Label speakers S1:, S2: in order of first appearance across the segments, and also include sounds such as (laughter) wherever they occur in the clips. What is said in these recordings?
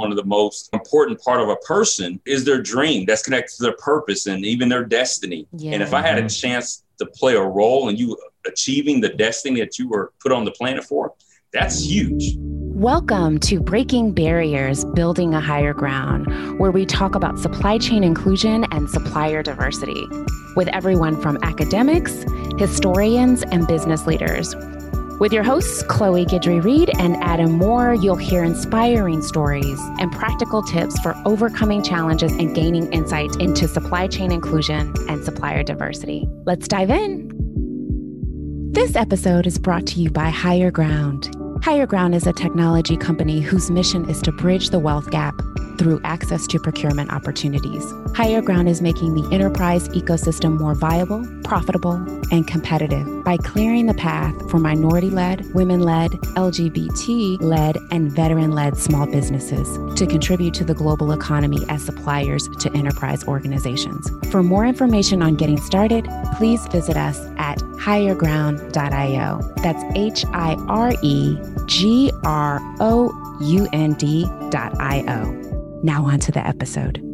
S1: one of the most important part of a person is their dream that's connected to their purpose and even their destiny. Yeah. And if I had a chance to play a role in you achieving the destiny that you were put on the planet for, that's huge.
S2: Welcome to Breaking Barriers, Building a Hire Ground, where we talk about supply chain inclusion and supplier diversity with everyone from academics, historians, and business leaders. With your hosts, Chloe Guidry Reed and Adam Moore, you'll hear inspiring stories and practical tips for overcoming challenges and gaining insight into supply chain inclusion and supplier diversity. Let's dive in. This episode is brought to you by Hire Ground. Hire Ground is a technology company whose mission is to bridge the wealth gap through access to procurement opportunities. Hire Ground is making the enterprise ecosystem more viable, profitable, and competitive by clearing the path for minority led, women led, LGBT led, and veteran led small businesses to contribute to the global economy as suppliers to enterprise organizations. For more information on getting started, please visit us at hireground.io. That's H I R E G R O U N D.io. Now, on to the episode.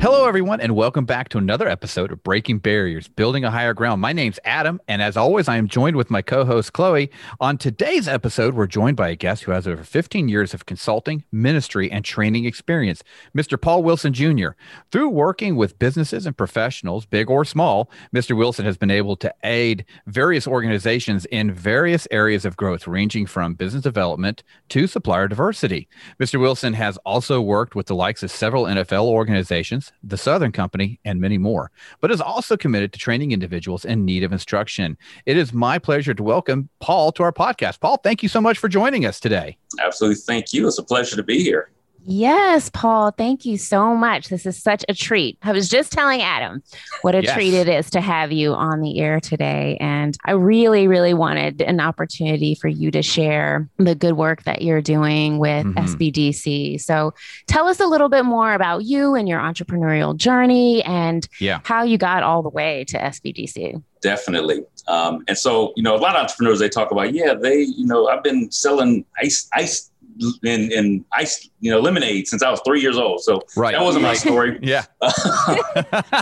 S3: Hello, everyone, and welcome back to another episode of Breaking Barriers, Building a Hire Ground. My name's Adam, and as always, I am joined with my co host, Chloe. On today's episode, we're joined by a guest who has over 15 years of consulting, ministry, and training experience, Mr. Paul Wilson Jr. Through working with businesses and professionals, big or small, Mr. Wilson has been able to aid various organizations in various areas of growth, ranging from business development to supplier diversity. Mr. Wilson has also worked with the likes of several NFL organizations the Southern Company, and many more, but is also committed to training individuals in need of instruction. It is my pleasure to welcome Paul to our podcast. Paul, thank you so much for joining us today.
S1: Absolutely. Thank you. It's a pleasure to be here.
S2: Yes, Paul, thank you so much. This is such a treat. I was just telling Adam what a yes. treat it is to have you on the air today. And I really, really wanted an opportunity for you to share the good work that you're doing with mm-hmm. SBDC. So tell us a little bit more about you and your entrepreneurial journey and yeah. how you got all the way to SBDC
S1: definitely. Um, and so, you know, a lot of entrepreneurs they talk about, yeah, they, you know, I've been selling ice ice in, in ice, you know, lemonade since I was three years old. So right. that wasn't my story. (laughs)
S3: yeah. (laughs)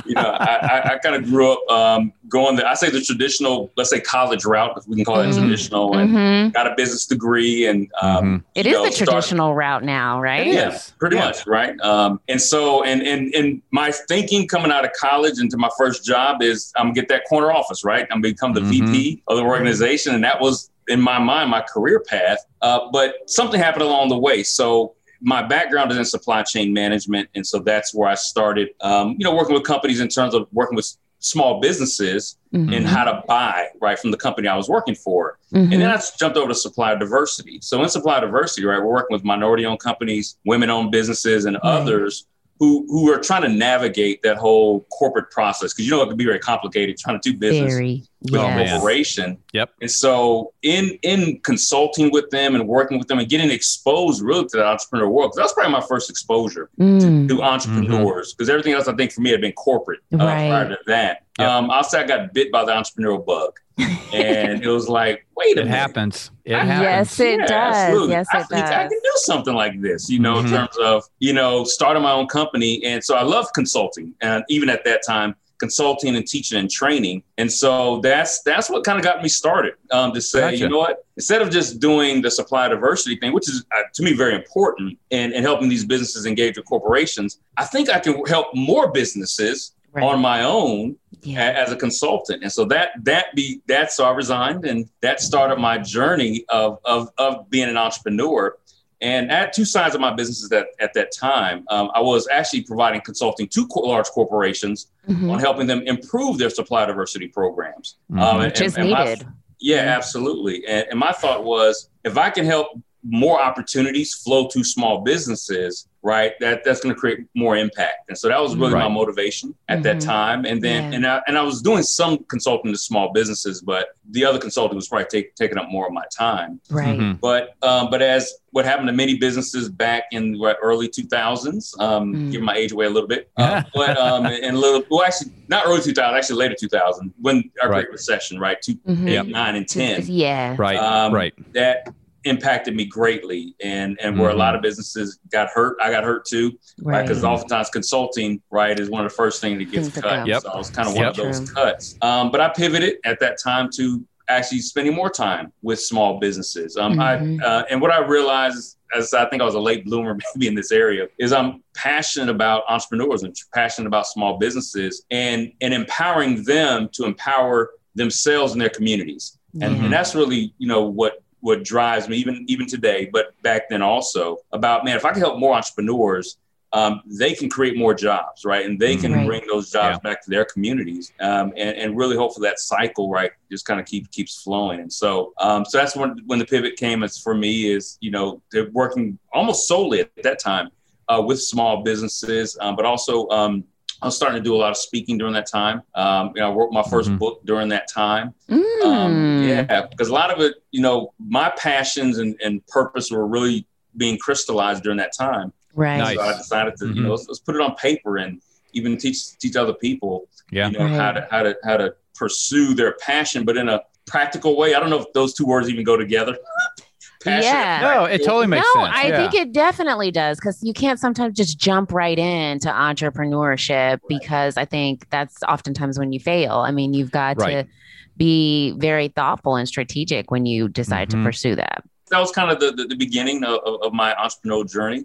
S1: you know, I, I, I kind of grew up um, going the, I say the traditional, let's say college route, if we can call mm-hmm. it traditional, and mm-hmm. got a business degree. And um,
S2: mm-hmm. it is know, the traditional route now, right?
S1: Yeah, pretty yeah. much, right? Um, and so, and, and, and my thinking coming out of college into my first job is I'm gonna get that corner office, right? I'm gonna become the mm-hmm. VP of the organization. And that was in my mind my career path. Uh, but something happened along the way. So my background is in supply chain management, and so that's where I started. Um, you know, working with companies in terms of working with small businesses mm-hmm. and how to buy right from the company I was working for. Mm-hmm. And then I jumped over to supply diversity. So in supply diversity, right, we're working with minority-owned companies, women-owned businesses, and others who who are trying to navigate that whole corporate process because you know it can be very complicated trying to do business Very, with yes. a corporation.
S3: Yep.
S1: And so in in consulting with them and working with them and getting exposed really to the entrepreneur world, because that's probably my first exposure mm. to, to, entrepreneurs because mm-hmm. everything else I think for me had been corporate uh, right. prior to that. Yep. Um, I'll say I got bit by the entrepreneurial bug. and it was like, wait a
S3: it
S1: minute.
S3: Happens.
S2: It happens. Yes, it yeah, does. Absolutely. Yes, it
S1: I
S2: does.
S1: I can do something like this, you know, mm-hmm. in terms of, you know, starting my own company. And so I love consulting. And even at that time, consulting and teaching and training. And so that's that's what kind of got me started um, to say, gotcha. you know what, instead of just doing the supply diversity thing, which is uh, to me very important and, and helping these businesses engage with corporations, I think I can help more businesses right. on my own yeah. as a consultant. And so that that be that so I resigned and that started my journey of of of being an entrepreneur. And at two sides of my businesses that at that time, um, I was actually providing consulting to co- large corporations mm-hmm. on helping them improve their supply diversity programs.
S2: Mm-hmm. Um, and, Which is and needed.
S1: My, yeah, mm-hmm. absolutely. And, and my thought was, if I can help more opportunities flow to small businesses, right? That that's going to create more impact. And so that was really right. my motivation at mm-hmm. that time. And then yeah. and I, and I was doing some consulting to small businesses, but the other consulting was probably take, taking up more of my time.
S2: Right. Mm-hmm.
S1: But um, but as what happened to many businesses back in what, early 2000s, um, mm. giving my age away a little bit, uh, but um, (laughs) and a little well actually not early 2000, actually later 2000 when our right. Great Recession, right? 2 mm-hmm. nine, and ten.
S2: Yeah.
S3: Right. Um, right.
S1: That impacted me greatly and and where
S3: Mhm.
S1: a lot of businesses got hurt i got hurt too right because oftentimes consulting right is one of the first things that gets
S2: Things that
S1: cut
S2: go.
S3: Yep.
S1: so i was kind of one
S3: Yep.
S1: of those cuts um, but i pivoted at that time to actually spending more time with small businesses um,
S2: Mhm.
S1: i uh, and what i realized as i think i was a late bloomer (laughs) maybe in this area is i'm passionate about entrepreneurs and passionate about small businesses and and empowering them to empower themselves and their communities and,
S2: Yeah.
S1: and that's really you know what what drives me even even today but back then also about man if i can help more entrepreneurs um, they can create more jobs right? And they can
S2: Right.
S1: bring those jobs back to their communities um, and, and really hopefully that cycle right just kind of keep keeps flowing. And so um, so that's when when the pivot came as for me is you know they're working almost solely at that time uh, with small businesses um, but also um, I was starting to do a lot of speaking during that time. Um, you know, I wrote my 1st
S3: Mhm.
S1: book during that time.
S2: Mm.
S1: Um, yeah, because a lot of it, you know, my passions and, and purpose were really being crystallized during that time.
S2: Right.
S3: Nice.
S1: So I decided to, you
S3: Mhm.
S1: know, let's, let's put it on paper and even teach teach other people,
S3: Yeah.
S1: you know, how to how to how to pursue their passion, but in a practical way. I don't know if those two words even go together. (laughs)
S2: Yeah.
S3: No, it totally makes
S2: no,
S3: sense.
S2: I
S3: yeah.
S2: think it definitely does because you can't sometimes just jump right into entrepreneurship because I think that's oftentimes when you fail. I mean, you've got
S3: Right.
S2: to be very thoughtful and strategic when you decide
S3: Mhm.
S2: to pursue that.
S1: that was kind of the, the, the beginning of, of, of my entrepreneurial journey.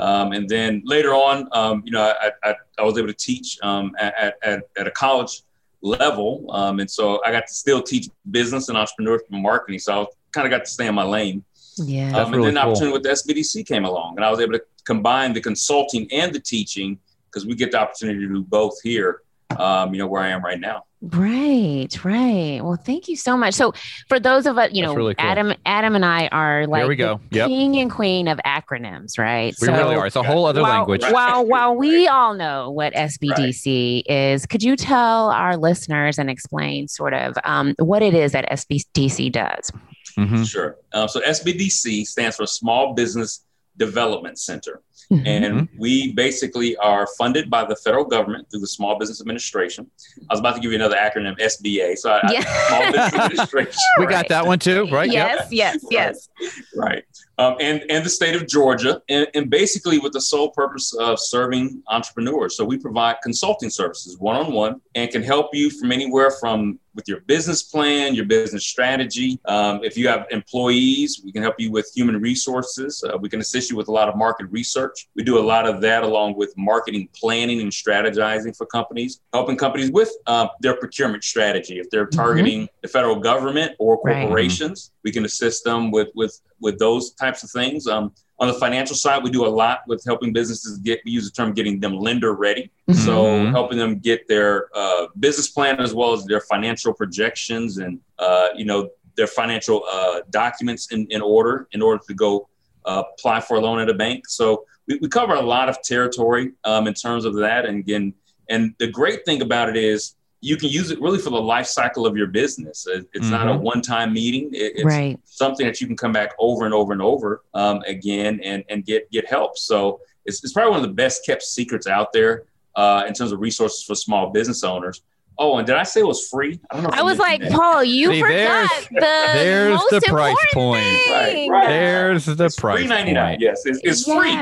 S1: Um, and then later on, um, you know, I, I, I was able to teach um, at, at, at a college level. Um, and so I got to still teach business and entrepreneurship and marketing. So I kind of got to stay in my lane.
S2: Yeah.
S1: Um, and
S3: really
S1: then the
S3: cool.
S1: opportunity with the SBDC came along, and I was able to combine the consulting and the teaching because we get the opportunity to do both here. Um, you know where I am right now.
S2: Right, right. Well, thank you so much. So, for those of us, you
S3: That's
S2: know,
S3: really cool.
S2: Adam, Adam, and I are like
S3: we go. Yep.
S2: king and queen of acronyms, right?
S3: We really are. It's a whole other
S2: while,
S3: language.
S2: While while we all know what SBDC is, could you tell our listeners and explain sort of um, what it is that SBDC does?
S3: Mm-hmm.
S1: Sure. Um, so SBDC stands for Small Business Development Center.
S2: Mhm.
S1: And we basically are funded by the federal government through the Small Business Administration. I was about to give you another acronym, SBA. So I, I- Small Business Administration. (laughs)
S3: We got that one too, right? Yep.
S2: Yes, yes, yes.
S1: right. Um, and, and the state of Georgia, and, and basically with the sole purpose of serving entrepreneurs. So we provide consulting services one on one and can help you from anywhere from with your business plan, your business strategy. Um, if you have employees, we can help you with human resources. Uh, we can assist you with a lot of market research. We do a lot of that along with marketing planning and strategizing for companies, helping companies with uh, their procurement strategy. If they're targeting the federal government or
S2: Right.
S1: corporations, we can assist them with with with those types of things. Um, on the financial side, we do a lot with helping businesses get we use the term getting them lender ready. So
S3: Mhm.
S1: helping them get their uh, business plan as well as their financial projections and uh, you know their financial uh, documents in, in order in order to go uh, apply for a loan at a bank. So we, we cover a lot of territory um, in terms of that. And again, and the great thing about it is you can use it really for the life cycle of your business. It- It's not a
S3: Mhm.
S1: one-time meeting. It- it's
S2: Right.
S1: something that you can come back over and over and over um, again and, and get get help. So it's, it's probably one of the best kept secrets out there uh, in terms of resources for small business owners. Oh, and did I say it was free? I don't know.
S2: I was like,
S1: that.
S2: Paul, you
S3: See,
S2: forgot
S3: there's-
S2: the (laughs)
S3: there's
S2: most
S3: the price
S2: important
S3: point.
S1: Right,
S2: thing.
S1: right.
S3: There's the
S1: it's
S3: price.
S1: free ninety nine. Yes, it's, it's free. Um,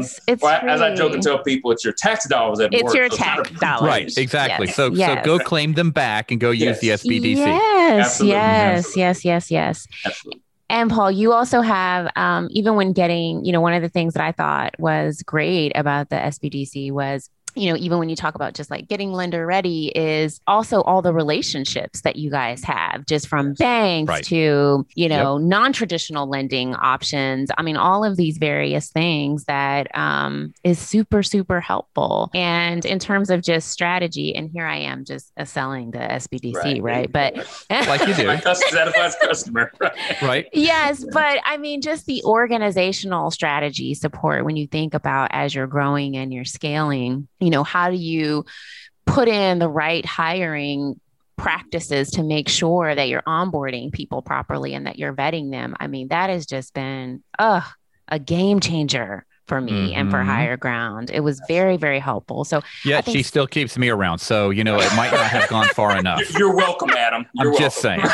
S2: Yes, it's
S1: well, as I joke and tell people, it's your tax dollars at
S2: It's
S1: work.
S2: your
S1: so not
S2: tax
S1: a-
S2: dollars.
S3: Right, exactly.
S2: Yes,
S3: So
S2: yes.
S3: so go claim them back and go use the SBDC.
S2: Yes,
S1: Absolutely,
S2: yes,
S1: absolutely.
S2: yes, yes, yes.
S1: Absolutely.
S2: And Paul, you also have, um, even when getting, you know, one of the things that I thought was great about the SBDC was, you know, even when you talk about just like getting lender ready, is also all the relationships that you guys have, just from banks
S3: Right.
S2: to, you know, non traditional lending options. I mean, all of these various things that um, is super, super helpful. And in terms of just strategy, and here I am just uh, selling the SBDC, right? But
S3: Like you do. (laughs)
S1: My customer customer. (laughs) Right.
S3: Right.
S2: Yes, but I mean, just the organizational strategy support when you think about as you're growing and you're scaling, you know, how do you put in the right hiring practices to make sure that you're onboarding people properly and that you're vetting them? I mean, that has just been uh, a game changer for me and for
S3: Mhm.
S2: Hire Ground. It was very, very helpful. So
S3: yeah,
S2: think-
S3: she still keeps me around. So, you know, it might not have gone far (laughs) enough.
S1: You're- You're welcome, Adam. You're
S3: I'm just saying. (laughs)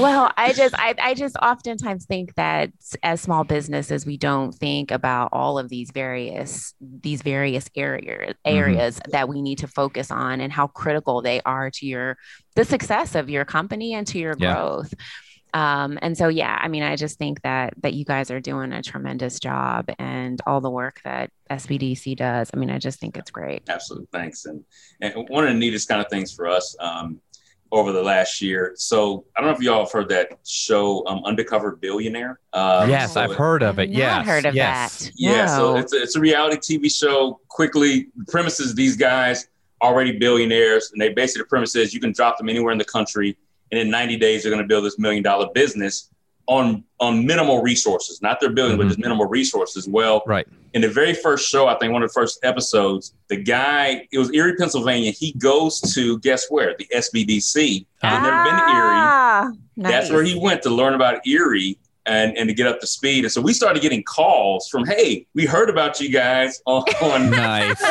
S2: well, I just I, I just oftentimes think that as small businesses, we don't think about all of these various these various areas areas mm-hmm. that we need to focus on and how critical they are to your the success of your company and to your yeah. growth. Um, and so yeah, I mean, I just think that that you guys are doing a tremendous job and all the work that SBDC does. I mean, I just think it's great.
S1: Absolutely, thanks. And and one of the neatest kind of things for us. Um, over the last year. So I don't know if y'all have heard that show, um, Undercover Billionaire.
S3: Um, yes, so I've heard of it.
S2: Yeah, heard of
S3: yes.
S2: that.
S1: Yeah, no. so it's a, it's a reality TV show. Quickly, the premise is these guys already billionaires, and they basically the premise is you can drop them anywhere in the country, and in 90 days they're going to build this million dollar business on on minimal resources, not their 1000000000 mm-hmm. but just minimal resources. Well,
S3: right.
S1: In the very first show, I think one of the first episodes, the guy, it was Erie, Pennsylvania. He goes to guess where? The SBDC. I've ah, never been to Erie. Nice. That's where he went to learn about Erie and, and to get up to speed. And so we started getting calls from, hey, we heard about you guys on, (laughs) on
S3: nice.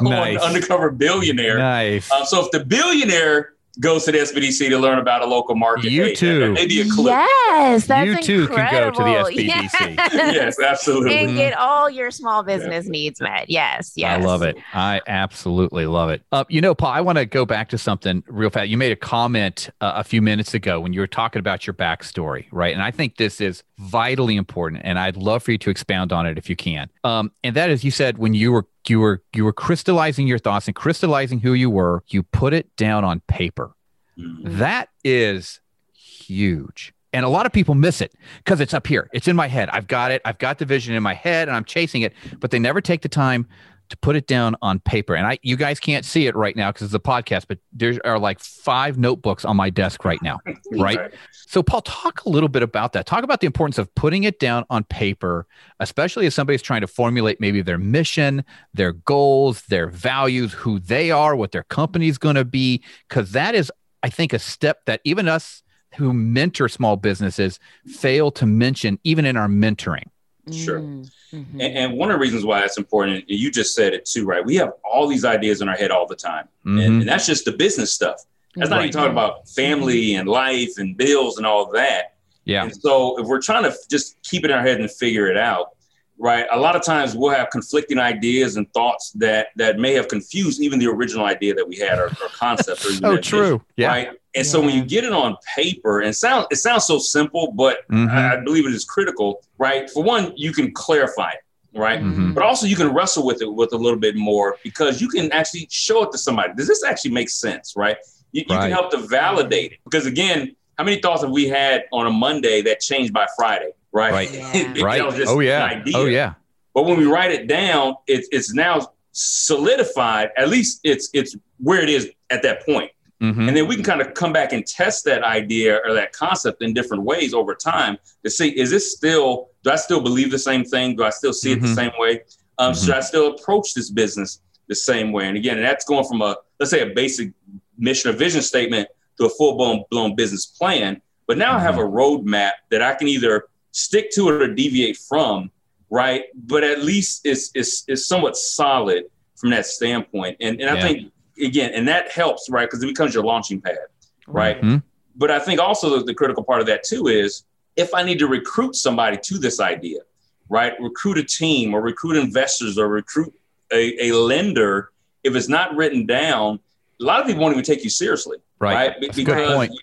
S1: on nice. Undercover Billionaire.
S3: Nice.
S1: Um, so if the billionaire goes to the SBDC to learn about a local market.
S3: You hey, too.
S1: Maybe a clue.
S2: Yes, that's
S3: You too incredible. can go to the SBDC. (laughs)
S1: Yes, yes absolutely.
S2: And get all your small business yeah. needs met. Yes, yes.
S3: I love it. I absolutely love it. Uh, you know, Paul, I want to go back to something real fast. You made a comment uh, a few minutes ago when you were talking about your backstory, right? And I think this is vitally important, and I'd love for you to expound on it if you can. Um, and that is, you said when you were you were you were crystallizing your thoughts and crystallizing who you were you put it down on paper. Mm-hmm. that is huge. And a lot of people miss it because it's up here. It's in my head. I've got it. I've got the vision in my head and i'm chasing it but they never take the time to put it down on paper. And I, you guys can't see it right now because it's a podcast, but there are like five notebooks on my desk right now. (laughs) Right. So, Paul, talk a little bit about that. Talk about the importance of putting it down on paper, especially as somebody's trying to formulate maybe their mission, their goals, their values, who they are, what their company's going to be. Because that is, I think, a step that even us who mentor small businesses fail to mention, even in our mentoring.
S1: Sure. Mm. Mm-hmm. And, and, one of the reasons why that's important, you just said it too, right? We have all these ideas in our head all the time. Mm-hmm. And, and, that's just the business stuff. That's right. not even talking about family and life and bills and all that.
S3: Yeah.
S1: And so if we're trying to just keep it in our head and figure it out, right? A lot of times we'll have conflicting ideas and thoughts that that may have confused even the original idea that we had or, or concept. Or (laughs)
S3: oh, true. Yeah.
S1: Right. And yeah. so when you get it on paper, and sound it sounds so simple, but mm-hmm. I, I, believe it is critical, right? For one, you can clarify it, right? Mm-hmm. But also you can wrestle with it with a little bit more because you can actually show it to somebody. Does this actually make sense, right? You, you right. can help to validate it because again, how many thoughts have we had on a Monday that changed by Friday? right?
S3: Right. (laughs) Yeah. right. oh yeah. Oh yeah.
S1: But when we write it down, it's it's now solidified. At least it's it's where it is at that point. Mm-hmm. And then we can kind of come back and test that idea or that concept in different ways over time to see is this still, do I still believe the same thing? Do I still see mm-hmm. it the mm-hmm. same way? Um, mm-hmm. Should I still approach this business the same way? And again, and that's going from a, let's say, a basic mission or vision statement to a full blown, blown business plan. But now I have mm-hmm. a roadmap that I can either stick to it or deviate from, right? But at least it's it's, it's somewhat solid from that standpoint. And and I think again, and that helps, right? Because it becomes your launching pad, right? Mm-hmm. But I think also the, the critical part of that too is if I need to recruit somebody to this idea, right? Recruit a team or recruit investors or recruit a, a lender, if it's not written down, a lot of people won't even take you seriously, right?
S3: right? Because
S1: you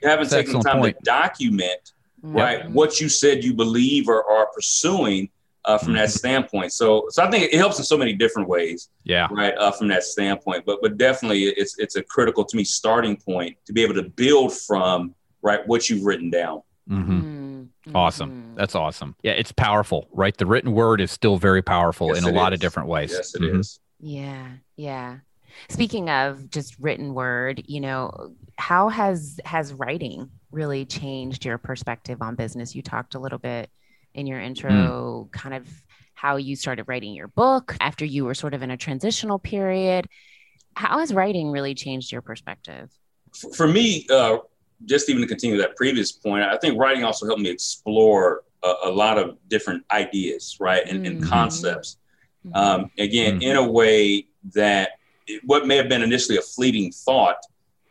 S1: haven't That's taken the time point. to document right? What you said you believe or are pursuing uh, from mm-hmm. that standpoint. So, so I think it helps in so many different ways.
S3: Yeah.
S1: Right. Uh, from that standpoint, but but definitely it's it's a critical to me starting point to be able to build from right what you've written down.
S3: Mm-hmm. Mm-hmm. Awesome. That's awesome. Yeah, it's powerful, right? The written word is still very powerful yes, in a lot is. of different ways.
S1: Yes, it mm-hmm. is.
S2: Yeah. Yeah. Speaking of just written word, you know, how has has writing really changed your perspective on business? You talked a little bit in your intro, mm. kind of how you started writing your book after you were sort of in a transitional period. How has writing really changed your perspective?
S1: For me, uh, just even to continue that previous point, I think writing also helped me explore a, a lot of different ideas, right, and, mm-hmm. and concepts. Mm-hmm. Um, again, mm-hmm. in a way that what may have been initially a fleeting thought,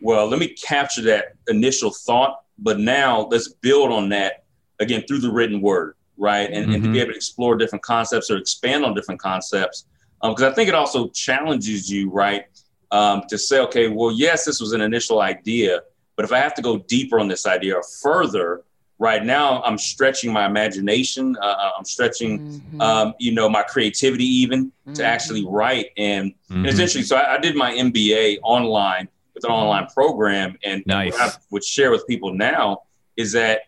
S1: well, let me capture that initial thought but now let's build on that again through the written word, right? And, mm-hmm. and to be mm-hmm. able to explore different concepts or expand on different concepts. Because um, I think it also challenges you, right? Um, to say, okay, well, yes, this was an initial idea, but if I have to go deeper on this idea or further, right now I'm stretching my imagination. Uh, uh I'm stretching, mm-hmm. um, you know, my creativity even mm-hmm. to actually write. And, mm-hmm. and essentially, so I, I, did my MBA online with an online program. And, nice. what I would share with people now is that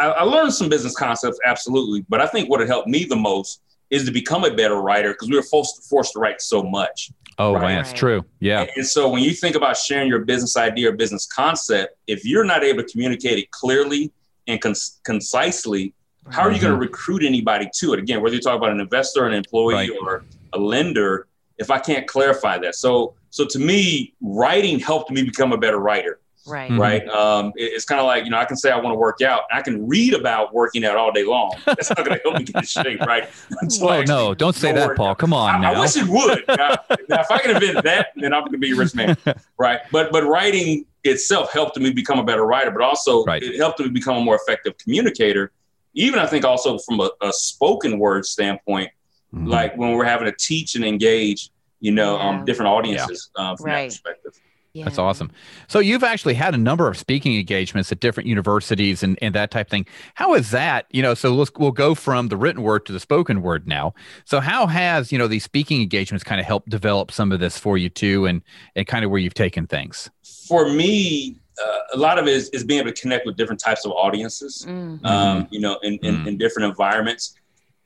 S1: I, I learned some business concepts, absolutely. But I think what it helped me the most is to become a better writer because we were forced, forced to write so much.
S3: Oh, right? man, it's true. Yeah.
S1: And, and so when you think about sharing your business idea or business concept, if you're not able to communicate it clearly and cons- concisely, how are you going to mm-hmm. recruit anybody to it? Again, whether you talk about an investor, an employee, right. or a lender, if I can't clarify that. So, so to me, writing helped me become a better writer.
S2: Right.
S1: Right. Um, it, it's kind of like, you know, I can say I want to work out. I can read about working out all day long. (laughs) That's not going to help me get in shape. Right. (laughs)
S3: So oh, no, don't say that, Paul. Come on. I,
S1: now. I wish it would. now, now, if I can invent that, then I'm going to be a rich man. (laughs) Right. But, but writing itself helped me become a better writer, but also right. it helped me become a more effective communicator. Even I think also from a, a spoken word standpoint, mm-hmm. like when we're having to teach and engage, you know, um, yeah. um, different audiences yeah. um, from right. that perspective.
S3: Yeah. That's awesome. So you've actually had a number of speaking engagements at different universities and, and that type of thing. How is that? You know, so let's we'll go from the written word to the spoken word now. So how has, you know, these speaking engagements kind of helped develop some of this for you too and and kind of where you've taken things?
S1: For me, uh, a lot of it is, is, being able to connect with different types of audiences, mm-hmm. um, you know, in, in, mm-hmm. in, different environments.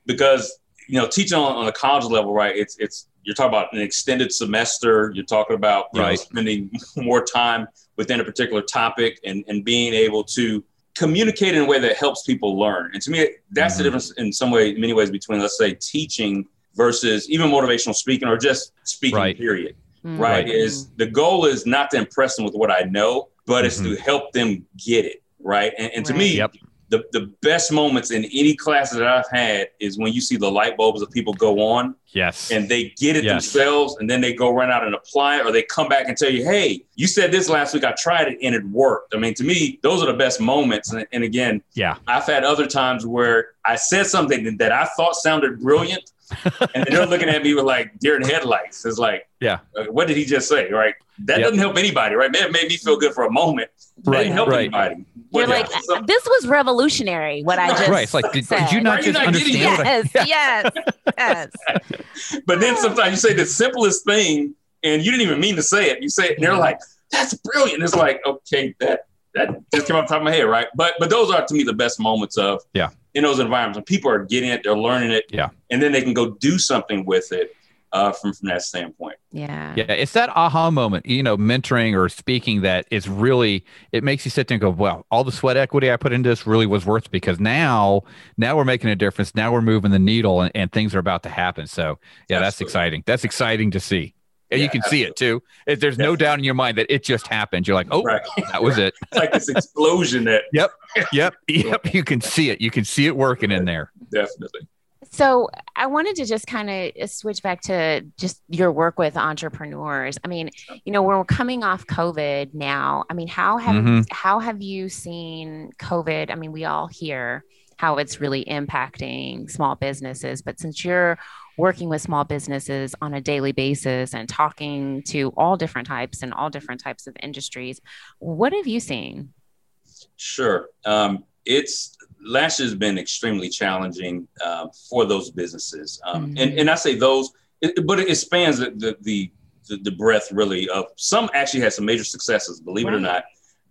S1: Because, you know, teaching on, on a college level, right, it's, it's you're talking about an extended semester. You're talking about right. know, spending (laughs) more time within a particular topic and, and being able to communicate in a way that helps people learn. And to me, that's mm-hmm. the difference in some way, many ways between, let's say, teaching versus even motivational speaking or just speaking, right. period. Mm-hmm. Right? Is the goal is not to impress them with what I know, but mm-hmm. it's to mm-hmm. help them get it. Right. And, and to right. me, yep the, the best moments in any class that I've had is when you see the light bulbs of people go on.
S3: Yes.
S1: And they get it yes. themselves and then they go run out and apply it or they come back and tell you, hey, you said this last week. I tried it and it worked. I mean, to me, those are the best moments. And, and again,
S3: yeah,
S1: I've had other times where I said something that I thought sounded brilliant. (laughs) and they're looking at me with like deer in headlights. It's like,
S3: yeah,
S1: what did he just say? Right. That yep. doesn't help anybody, right? It made me feel good for a moment. Right. didn't help right. anybody.
S2: You're like, this was revolutionary. What I just
S3: right. It's like, did, did you not just not understand?
S2: Yes, I, yeah. yes,
S1: yes. (laughs) but then sometimes you say the simplest thing, and you didn't even mean to say it. You say it, and they're mm-hmm. like, "That's brilliant." It's like, okay, that that just came off the top of my head, right? But but those are to me the best moments of
S3: yeah
S1: in those environments when people are getting it, they're learning it,
S3: yeah,
S1: and then they can go do something with it uh, from from that standpoint.
S2: Yeah,
S3: yeah, it's that aha moment, you know, mentoring or speaking that is really it makes you sit there and go, well, all the sweat equity I put into this really was worth it because now now we're making a difference. Now we're moving the needle and, and things are about to happen. So yeah, Absolutely. that's exciting. That's exciting to see. And yeah, you can absolutely. see it too. It, there's no doubt in your mind that it just happened. You're like, oh, right. that was it.
S1: it's (laughs) like this explosion that. (laughs)
S3: yep, yep, (laughs) yep. You can see it. You can see it working in there.
S1: Definitely.
S2: So I wanted to just kind of switch back to just your work with entrepreneurs. I mean, you know, when we're coming off COVID now, I mean, how have mm-hmm. how have you seen COVID? I mean, we all hear how it's really impacting small businesses, but since you're working with small businesses on a daily basis and talking to all different types and all different types of industries, what have you seen?
S1: Sure. Um, it's last year has been extremely challenging uh, for those businesses, um, mm-hmm. and and I say those, it, but it spans the, the the, the breadth really of some actually had some major successes, believe right. it or not,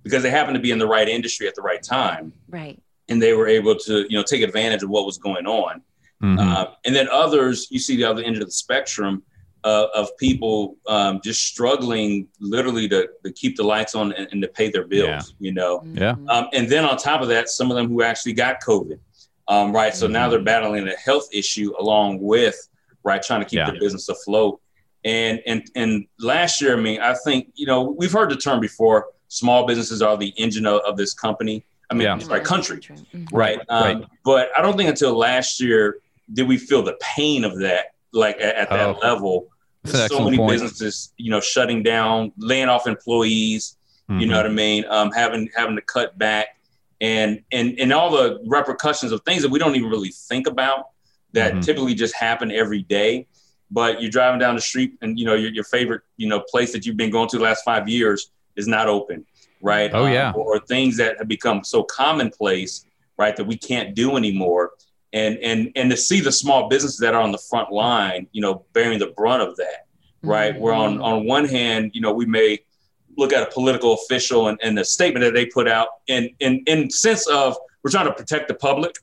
S1: because they happened to be in the right industry at the right time,
S2: right,
S1: and they were able to you know take advantage of what was going on, mm-hmm. uh, and then others you see the other end of the spectrum uh, of people um, just struggling literally to, to keep the lights on and, and to pay their bills, yeah. you know?
S3: Yeah.
S1: Um, and then on top of that, some of them who actually got COVID, um, right? So mm-hmm. now they're battling a health issue along with, right, trying to keep yeah. their business afloat. And, and, and last year, I mean, I think, you know, we've heard the term before, small businesses are the engine of, of this company. I mean, yeah. sorry, country, mm-hmm. right? Um, right. But I don't think until last year did we feel the pain of that, like at, at that oh. level so many point. businesses, you know, shutting down, laying off employees. Mm-hmm. You know mm-hmm. what I mean? Um, having having to cut back, and and and all the repercussions of things that we don't even really think about that mm-hmm. typically just happen every day. But you're driving down the street, and you know your, your favorite you know place that you've been going to the last five years is not open, right?
S3: Oh yeah.
S1: Um, or, or things that have become so commonplace, right, that we can't do anymore. And and and to see the small businesses that are on the front line, you know, bearing the brunt of that, right? Mm-hmm. Where on on one hand, you know, we may look at a political official and, and the statement that they put out in in in sense of we're trying to protect the public,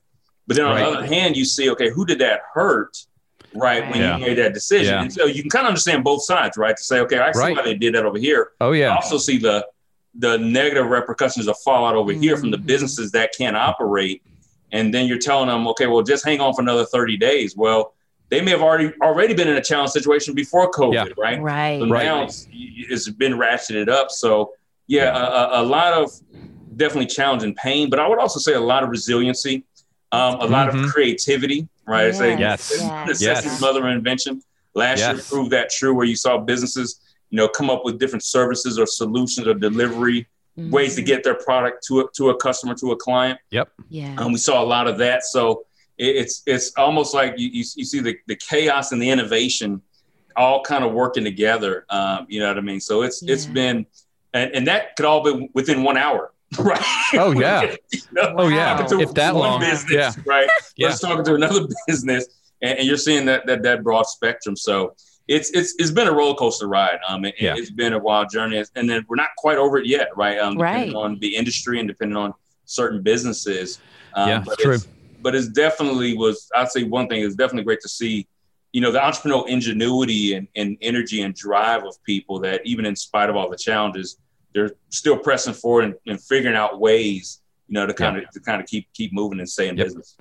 S1: but then on right. the other hand, you see, okay, who did that hurt? Right when yeah. you made that decision, yeah. and so you can kind of understand both sides, right? To say, okay, I see right. why they did that over here.
S3: Oh yeah.
S1: I also see the the negative repercussions of fallout over mm-hmm. here from the businesses that can't operate, and then you're telling them, okay, well, just hang on for another thirty days. Well, they may have already already been in a challenge situation before COVID, yeah. right?
S2: Right.
S1: So
S2: right.
S1: now it's, it's been ratcheted up. So yeah, a, a, lot of definitely challenge and pain, but I would also say a lot of resiliency, um, a lot mm-hmm. of creativity, right?
S3: Yes.
S1: Say,
S3: yes.
S1: Necessity's yes. mother invention. Last yes. year proved that true, where you saw businesses, you know, come up with different services or solutions or delivery mm-hmm. ways to get their product to a, to a customer, to a client.
S3: Yep.
S2: Yeah.
S1: And we saw a lot of that. So it's it's almost like you, you, you, see the, the chaos and the innovation all kind of working together. Um, you know what I mean? So it's yeah. it's been and, and that could all be within one hour. (laughs) Right.
S3: Oh (laughs) yeah. you know, oh yeah. If that long.
S1: Business,
S3: yeah.
S1: Right. yeah. Let's talk to another (laughs) business, and, and, you're seeing that that that broad spectrum. So it's it's it's been a roller coaster ride. Um, it, yeah. it's been a wild journey, and then we're not quite over it yet. Right. Um,
S2: right.
S1: on the industry and depending on certain businesses. Um,
S3: yeah. But true.
S1: It's, but it's definitely was I'd say one thing is definitely great to see, you know, the entrepreneurial ingenuity and, and energy and drive of people that even in spite of all the challenges, they're still pressing forward and, and figuring out ways, you know, to kind yeah. of to kind of keep keep moving and stay in yep. business.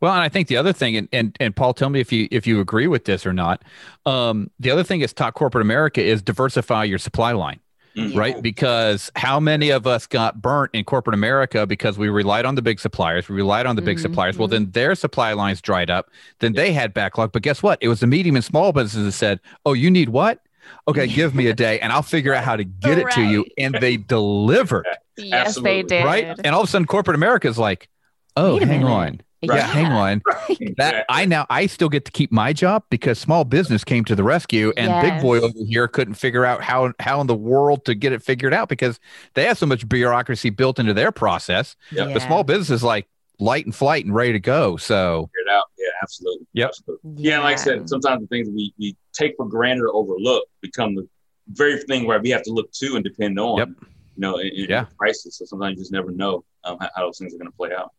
S3: Well, and I think the other thing, and, and and Paul, tell me if you if you agree with this or not. Um, the other thing is taught corporate America is diversify your supply line. Mm-hmm. right? Because how many of us got burnt in corporate America because we relied on the big suppliers, we relied on the big mm-hmm. suppliers. Well, then their supply lines dried up, then they had backlog. But guess what? It was the medium and small businesses that said, "Oh, you need what? Okay, give me a day, and I'll figure out how to get right. it to you." (laughs) And they delivered. (laughs)
S2: yes, Absolutely. they did.
S3: Right, and all of a sudden, corporate America is like, "Oh, hang on." Right. Yeah, hang on. (laughs) Right. That I now I still get to keep my job because small business came to the rescue and yes. big boy over here couldn't figure out how how in the world to get it figured out because they have so much bureaucracy built into their process. Yep. Yeah. The small business is like light and flight and ready to go. So
S1: figure it out. Yeah, absolutely.
S3: Yep.
S1: Absolutely. Yeah. yeah, like I said, sometimes the things we, we take for granted or overlook become the very thing where we have to look to and depend on.
S3: Yep.
S1: You know, in, in yeah. crisis. So sometimes you just never know um, how, how those things are going to play out.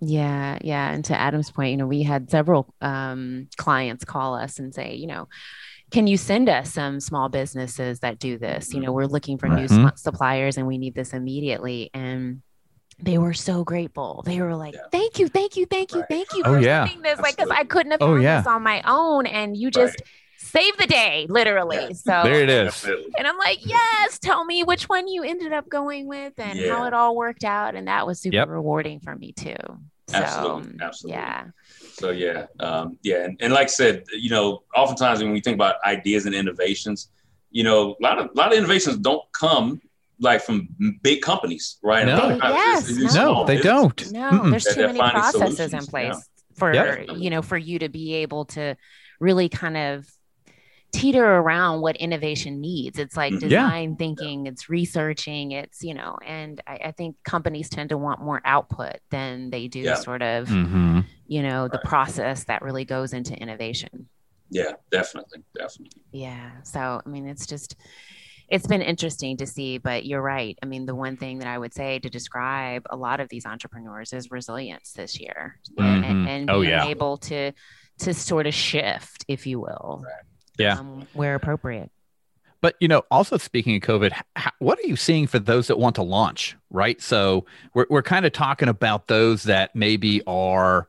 S2: Yeah, yeah. And to Adam's point, you know, we had several um, clients call us and say, you know, can you send us some small businesses that do this? You know, we're looking for mm-hmm. new suppliers and we need this immediately. And they were so grateful. They were like, "Thank you, thank you, thank you, thank you oh, for yeah. doing this." Like, because I couldn't have oh, done yeah. this on my own, and you just right save the day, literally. Yeah. So
S3: there it is.
S2: And I'm like, yes, tell me which one you ended up going with and yeah. how it all worked out. And that was super yep. rewarding for me too. So,
S1: absolutely. Absolutely.
S2: Yeah.
S1: So yeah. Um, yeah. And, and like I said, you know, oftentimes when we think about ideas and innovations, you know, a lot of a lot of innovations don't come like from big companies, right?
S3: No,
S2: yes,
S3: it's, it's no, they don't.
S2: No, Mm-mm. there's too many processes in place yeah. for yep. you know for you to be able to really kind of teeter around what innovation needs. It's like mm-hmm. design yeah. thinking, it's researching, it's, you know, and I, I, think companies tend to want more output than they do yeah. sort of, mm-hmm. you know, the right. process that really goes into innovation.
S1: Yeah, definitely. Definitely.
S2: Yeah. So, I mean, it's just, it's been interesting to see, but you're right. I mean, the one thing that I would say to describe a lot of these entrepreneurs is resilience this year mm-hmm. and, and, oh, being yeah. able to, to sort of shift, if you will.
S3: Right yeah, um,
S2: where appropriate.
S3: But you know, also speaking of COVID, how, what are you seeing for those that want to launch? Right, so we're we're kind of talking about those that maybe are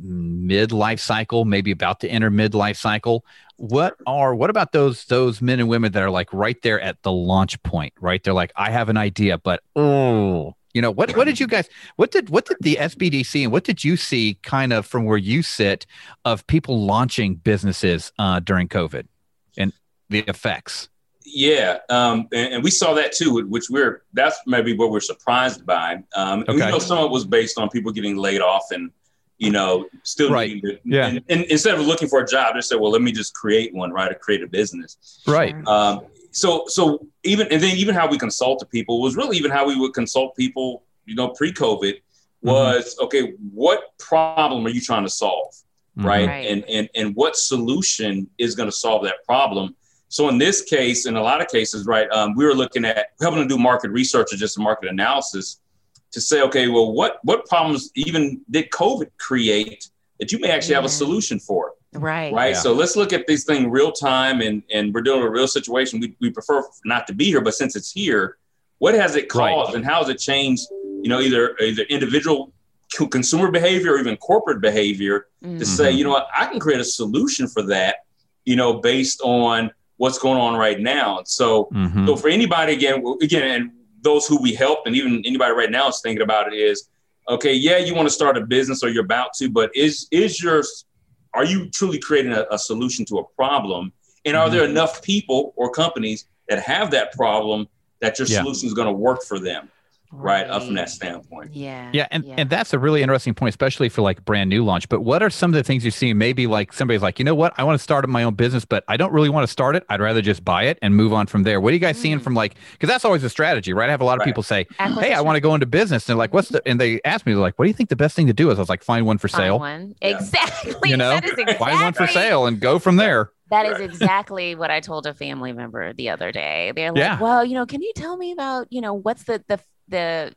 S3: mid life cycle, maybe about to enter mid life cycle. What are what about those those men and women that are like right there at the launch point? Right, they're like, I have an idea, but oh, you know what? What did you guys? What did what did the SBDC and what did you see kind of from where you sit of people launching businesses uh, during COVID and the effects?
S1: Yeah, um, and, and, we saw that too, which we're that's maybe what we're surprised by. Um, okay. we know some of it was based on people getting laid off and you know still
S3: right.
S1: needing to,
S3: yeah.
S1: And, and, instead of looking for a job, they said, well, let me just create one, right? Or create a business,
S3: right?
S1: Um, so so even and then even how we consult to people was really even how we would consult people, you know, pre-COVID mm-hmm. was mm-hmm. okay, what problem are you trying to solve? Mm-hmm. Right? right? And and and what solution is going to solve that problem? So in this case, in a lot of cases, right, um, we were looking at helping to do market research or just market analysis to say, okay, well, what what problems even did COVID create that you may actually yeah. have a solution for?
S2: Right.
S1: Right. Yeah. So let's look at this thing real time and and we're dealing with a real situation. We, we prefer not to be here, but since it's here, what has it caused right. and how has it changed, you know, either either individual consumer behavior or even corporate behavior mm-hmm. to say, you know what, I can create a solution for that, you know, based on what's going on right now. And so, mm-hmm. so for anybody again, again, and those who we help, and even anybody right now is thinking about it is, okay, yeah, you want to start a business or you're about to, but is is your are you truly creating a, a solution to a problem? And are mm-hmm. there enough people or companies that have that problem that your yeah. solution is going to work for them? Right, up from that standpoint.
S2: Yeah.
S3: Yeah. And, yeah. and that's a really interesting point, especially for like brand new launch. But what are some of the things you see? Maybe like somebody's like, you know what? I want to start my own business, but I don't really want to start it. I'd rather just buy it and move on from there. What are you guys mm. seeing from like, because that's always a strategy, right? I have a lot of right. people say, Hey, I want to go into business. And like, what's the, and they ask me, like, what do you think the best thing to do is? I was like, find one for
S2: find
S3: sale.
S2: One. Yeah. Exactly.
S3: You know, exactly. find one for sale and go from there.
S2: That is exactly what I told a family member the other day. They're like, yeah. well, you know, can you tell me about, you know, what's the, the, the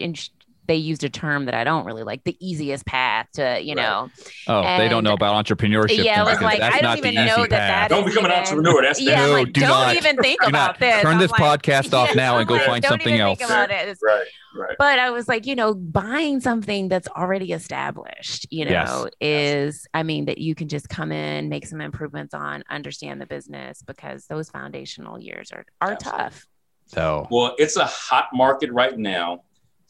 S2: and they used a term that I don't really like, the easiest path to, you know.
S3: Oh, and, they don't know about entrepreneurship.
S2: Yeah, I was like, I don't even know that that
S1: Don't become
S2: even,
S1: an entrepreneur. That's
S2: yeah, no, like, do not don't even think about this.
S3: Turn I'm this like, podcast off now and go like, find something else.
S1: Right, right.
S2: But I was like, you know, buying something that's already established, you know, yes. is, I mean, that you can just come in, make some improvements on, understand the business because those foundational years are, are tough.
S3: So,
S1: well, it's a hot market right now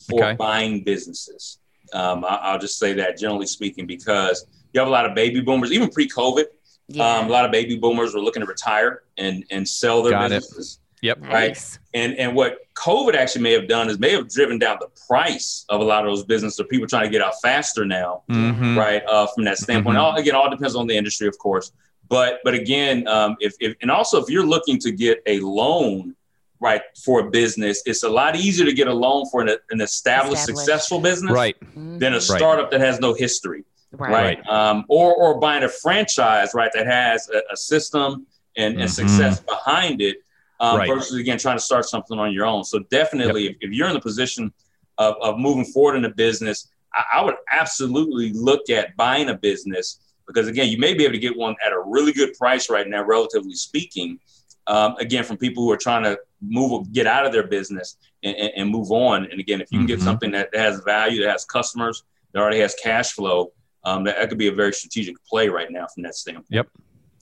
S1: for okay. buying businesses. Um, I, will just say that generally speaking, because you have a lot of baby boomers, even pre-COVID, yeah. um, a lot of baby boomers were looking to retire and and sell their Got businesses.
S3: It. Yep.
S1: Right. Nice. And and what COVID actually may have done is may have driven down the price of a lot of those businesses. So people trying to get out faster now, mm-hmm. right? Uh, from that standpoint, mm-hmm. all, again, all depends on the industry, of course. But but again, um, if, if and also if you're looking to get a loan right for a business it's a lot easier to get a loan for an, an established, established, successful business
S3: right
S1: than a startup right. that has no history right, right? Um, or or buying a franchise right that has a, a system and, mm-hmm. and success behind it um, right. versus again trying to start something on your own so definitely yep. if, if, you're in the position of, of moving forward in a business I, I would absolutely look at buying a business because again you may be able to get one at a really good price right now relatively speaking um, again from people who are trying to move get out of their business and, and, and move on. And again if you can mm-hmm. get something that has value that has customers that already has cash flow um, that, that could be a very strategic play right now from that standpoint.
S3: Yep.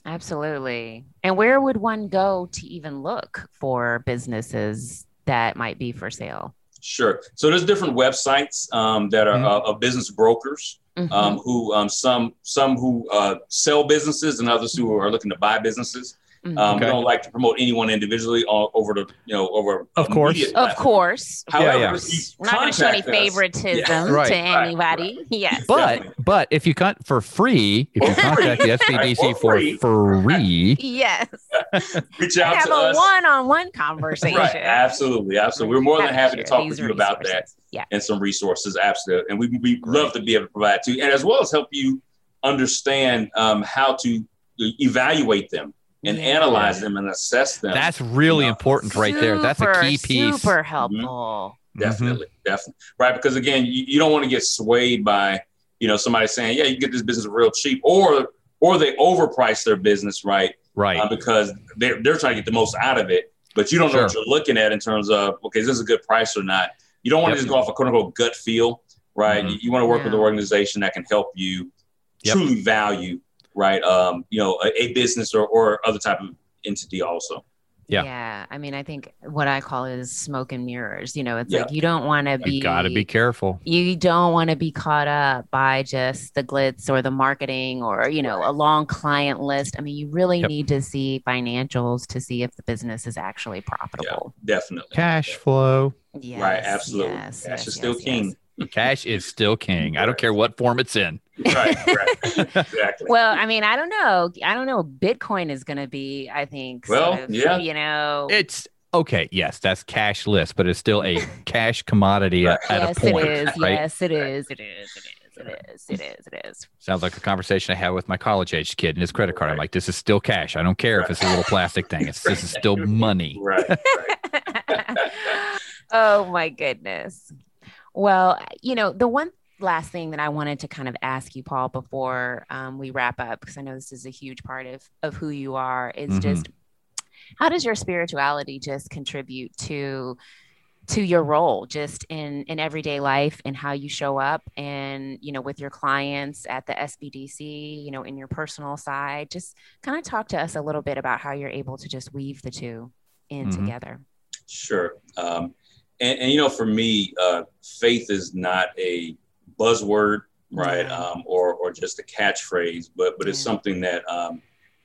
S2: Absolutely. And where would one go to even look for businesses that might be for sale?
S1: Sure. So there's different websites um, that are mm-hmm. uh, of business brokers mm-hmm. um, who um, some some who uh, sell businesses and others who are looking to buy businesses Mm-hmm. Um, okay. We don't like to promote anyone individually over the, you know, over.
S3: Of course.
S2: Of course.
S1: However, yeah,
S2: yeah. we're not going to show any favoritism yeah. right. to anybody. Right, right. (laughs) Yes.
S3: But, Definitely. but if you cut for free, if you contact the SBDC (laughs) for free, free
S2: yes. (laughs)
S1: Reach out
S2: have
S1: to
S2: a
S1: us.
S2: one-on-one conversation.
S1: right. Absolutely. Absolutely. We're more than happy to talk with you about that. Yeah. And some resources. Absolutely. And we, we love to be able to provide to you and as well as help you understand um, how to evaluate them and yeah. analyze them and assess them.
S3: That's really you know? important right super, there. That's a key piece.
S2: Super helpful.
S1: Mm-hmm. Definitely, mm-hmm. definitely. Right. Because again, you, you don't want to get swayed by, you know, somebody saying, yeah, you get this business real cheap or or they overprice their business, right?
S3: Right. Uh,
S1: because they're, they're trying to get the most out of it, but you don't sure. know what you're looking at in terms of, okay, is this a good price or not? You don't want yep. to just go off a quote unquote gut feel, right? Mm-hmm. You, you, want to work yeah. with an organization that can help you yep. truly value right? Um, you know, a, a business or, or other type of entity also.
S3: Yeah.
S2: Yeah. I mean, I think what I call is smoke and mirrors. You know, it's
S1: Yeah.
S2: like you don't want to be
S3: You got to be careful.
S2: you don't want to be caught up by just the glitz or the marketing or you know a long client list i mean you really
S3: Yep.
S2: need to see financials to see if the business is actually profitable
S1: Definitely.
S3: Cash flow.
S2: yes,
S1: Right, absolutely.
S2: yes,
S1: Cash
S2: yes,
S1: is still
S2: yes,
S1: king.
S3: Cash is still king. I don't care what form it's in.
S1: Right, right. exactly. (laughs)
S2: well i mean i don't know i don't know bitcoin is going to be i think sort
S1: Well,
S2: of,
S1: yeah.
S2: you know
S3: It's okay. Yes, that's cashless, but it's still a (laughs) cash commodity at, at
S2: yes
S3: a point.
S2: it is
S3: right?
S2: yes it is it is it is it is it is it is
S3: Sounds like a conversation I had with my college age kid and his credit card. I'm like, this is still cash. I don't care if it's a little plastic thing. It's this is (laughs) still money.
S1: right, right.
S2: oh my goodness. Well, you know, the one last thing that I wanted to kind of ask you, Paul, before um, we wrap up, because I know this is a huge part of of who you are, is
S3: Mhm.
S2: just how does your spirituality just contribute to to your role just in in everyday life and how you show up and you know with your clients at the SBDC you know in your personal side just kind of talk to us a little bit about how you're able to just weave the two in
S3: Mhm.
S2: together
S1: Sure. Um, and, and you know, for me, uh, faith is not a buzzword, right?
S2: Yeah.
S1: Um, or or just a catchphrase, but but it's
S2: Yeah.
S1: something that um,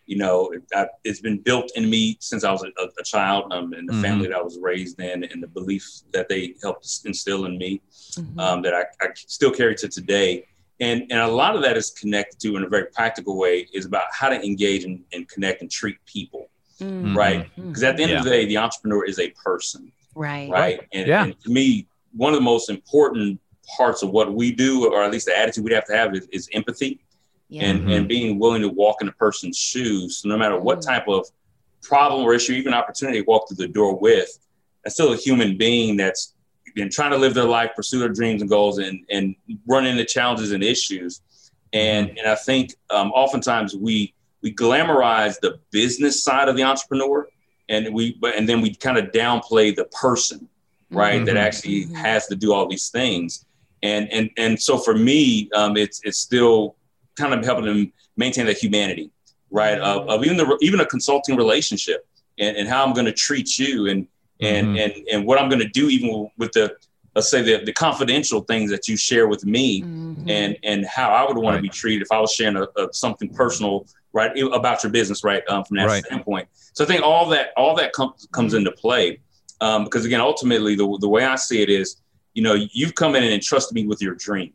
S1: you know it, I, it's been built in me since I was a, a, child, um, in the
S3: Mhm.
S1: family that I was raised in, and the beliefs that they helped instill in me.
S2: Mhm.
S1: um, that I, I still carry to today. And, and a lot of that is connected to, in a very practical way, is about how to engage and, and connect and treat people,
S2: Mm.
S1: right? Because at the end of the day, the entrepreneur is a person,
S2: right
S1: right? And,
S3: Yeah.
S1: and to me, one of the most important parts of what we do, or at least the attitude we'd have to have, is, is empathy
S2: yeah
S1: and,
S3: Mhm.
S1: and being willing to walk in a person's shoes. No matter what
S2: Mhm.
S1: type of problem or issue, even opportunity to walk through the door with, that's still a human being that's been trying to live their life, pursue their dreams and goals, and and run into challenges and issues. And and I think um, oftentimes we we glamorize the business side of the entrepreneur, and we but and then we kind of downplay the person, right? That
S3: Mhm.
S1: actually
S2: Mhm.
S1: has to do all these things. And and and so for me, um, it's it's still kind of helping them maintain that humanity, right? Of, of even the even a consulting relationship and, and how I'm going to treat you and and
S3: Mhm.
S1: and and what I'm going to do even with the let's say the, the confidential things that you share with me
S2: Mhm.
S1: and and how I would want
S3: Right.
S1: to be treated if I was sharing a, a, something personal right about your business right um, from that
S3: Right.
S1: standpoint. So I think all that all that comes comes into play um, because again ultimately the the way I see it is you know you've come in and entrusted me with your dream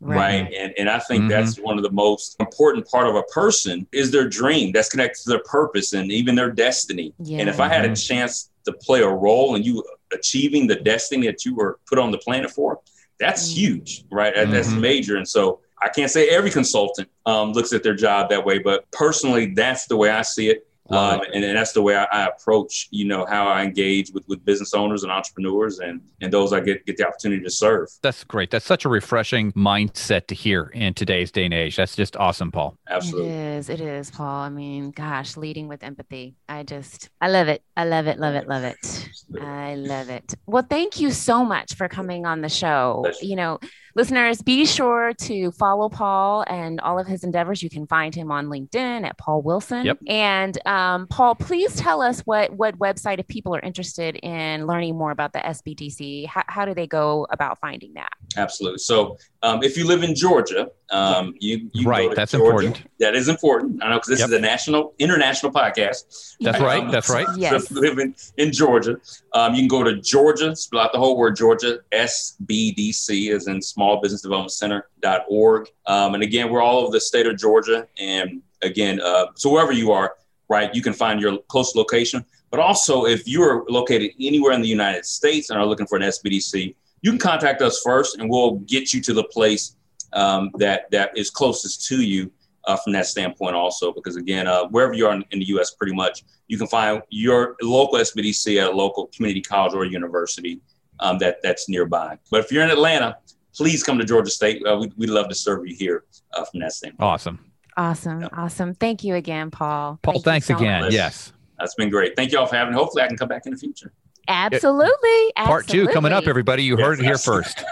S1: right, and and i think
S3: Mhm.
S1: that's one of the most important part of a person is their dream that's connected to their purpose and even their destiny
S2: yeah.
S1: and if i had a chance to play a role in you achieving the destiny that you were put on the planet for that's
S2: Mhm.
S1: huge right That- that's major and so i can't say every consultant um, looks at their job that way but personally that's the way i see it
S3: Love
S1: um, and, and that's the way I, I approach, you know, how I engage with, with business owners and entrepreneurs and, and those I get, get the opportunity to serve.
S3: That's great. That's such a refreshing mindset to hear in today's day and age. That's just awesome, Paul.
S1: Absolutely.
S2: It is. It is, Paul. I mean, gosh, leading with empathy. I just, I love it. I love it. Love it. Love it. I love it. Well, thank you so much for coming on the show.
S1: Pleasure.
S2: You know, listeners, be sure to follow Paul and all of his endeavors. You can find him on LinkedIn at Paul Wilson.
S3: Yep.
S2: And um, Paul, please tell us what what website if people are interested in learning more about the SBDC. How, how do they go about finding that?
S1: Absolutely. So um, if you live in Georgia, um, you, you
S3: Right,
S1: go to
S3: that's
S1: Georgia.
S3: important.
S1: That is important. I know because this
S3: Yep.
S1: is a national, international podcast.
S3: That's
S2: Yeah.
S3: right. That's right.
S1: So
S2: Yes.
S1: if you live in, in Georgia, um, you can go to Georgia, spell out the whole word Georgia, SBDC is in Small Business Development Center.org. Um, and again, we're all over the state of Georgia. And again, uh, so wherever you are, right, you can find your close location. But also, if you're located anywhere in the United States and are looking for an SBDC, you can contact us first and we'll get you to the place um, that, that is closest to you uh, from that standpoint also. Because again, uh, wherever you are in, in the U.S., pretty much, you can find your local SBDC at a local community college or university um, that that's nearby. But if you're in Atlanta, please come to Georgia State. Uh, we, we'd love to serve you here uh, from that standpoint.
S3: Awesome.
S2: Awesome.
S1: Yeah.
S2: Awesome. Thank you again, Paul.
S3: Paul,
S2: Thank
S3: thanks
S2: so
S3: again.
S2: much.
S3: Yes.
S1: That's been great. Thank you all for having me. Hopefully, I can come back in the future.
S2: Absolutely.
S3: Part two coming up, everybody. You heard it here
S1: Yes. (laughs)
S3: first.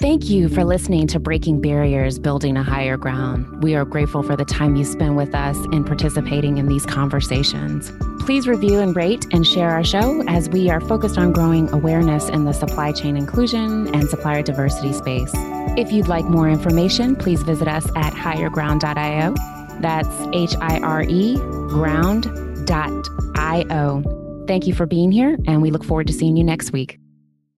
S2: Thank you for listening to Breaking Barriers, Building a Higher Ground. We are grateful for the time you spend with us and participating in these conversations. Please review and rate and share our show as we are focused on growing awareness in the supply chain inclusion and supplier diversity space. If you'd like more information, please visit us at hireground.io. That's H I R E ground.io. Thank you for being here, and we look forward to seeing you next week.